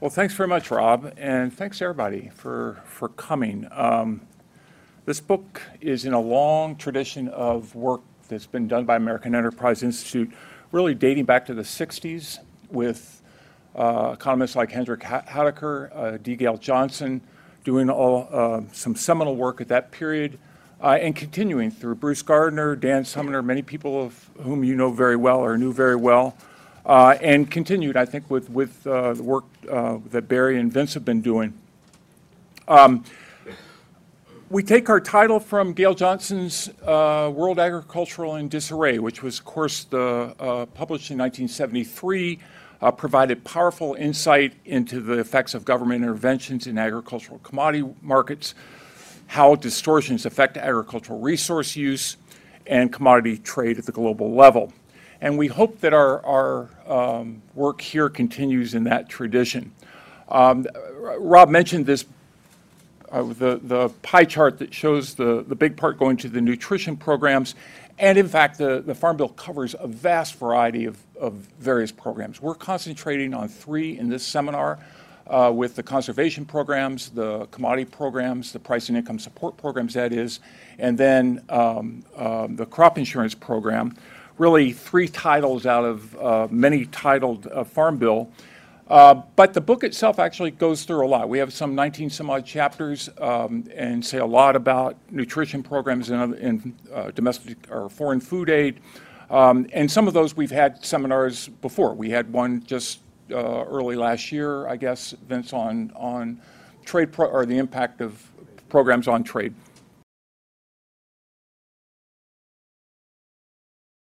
Well, thanks very much, Rob, and thanks everybody for, for coming. Um, this book is in a long tradition of work that's been done by American Enterprise Institute, really dating back to the 60s with uh, economists like Hendrik Houthakker, uh, D. Gale Johnson, doing all, uh, some seminal work at that period, uh, and continuing through Bruce Gardner, Dan Sumner, many people of whom you know very well or knew very well, uh, and continued, I think, with, with uh, the work uh, that Barry and Vince have been doing. Um, we take our title from Gale Johnson's uh, World Agricultural in Disarray, which was, of course, the, uh, published in 1973, uh, provided powerful insight into the effects of government interventions in agricultural commodity markets, how distortions affect agricultural resource use, and commodity trade at the global level. And we hope that our, our um, work here continues in that tradition. Um, Rob mentioned this, uh, the, the pie chart that shows the, the big part going to the nutrition programs. And in fact, the, the Farm Bill covers a vast variety of, of various programs. We're concentrating on three in this seminar uh, with the conservation programs, the commodity programs, the price and income support programs, that is, and then um, um, the crop insurance program really three titles out of uh, many titled uh, Farm Bill. Uh, but the book itself actually goes through a lot. We have some 19 some odd chapters um, and say a lot about nutrition programs in, in uh, domestic or foreign food aid. Um, and some of those we've had seminars before. We had one just uh, early last year, I guess, Vince, on, on trade or the impact of programs on trade.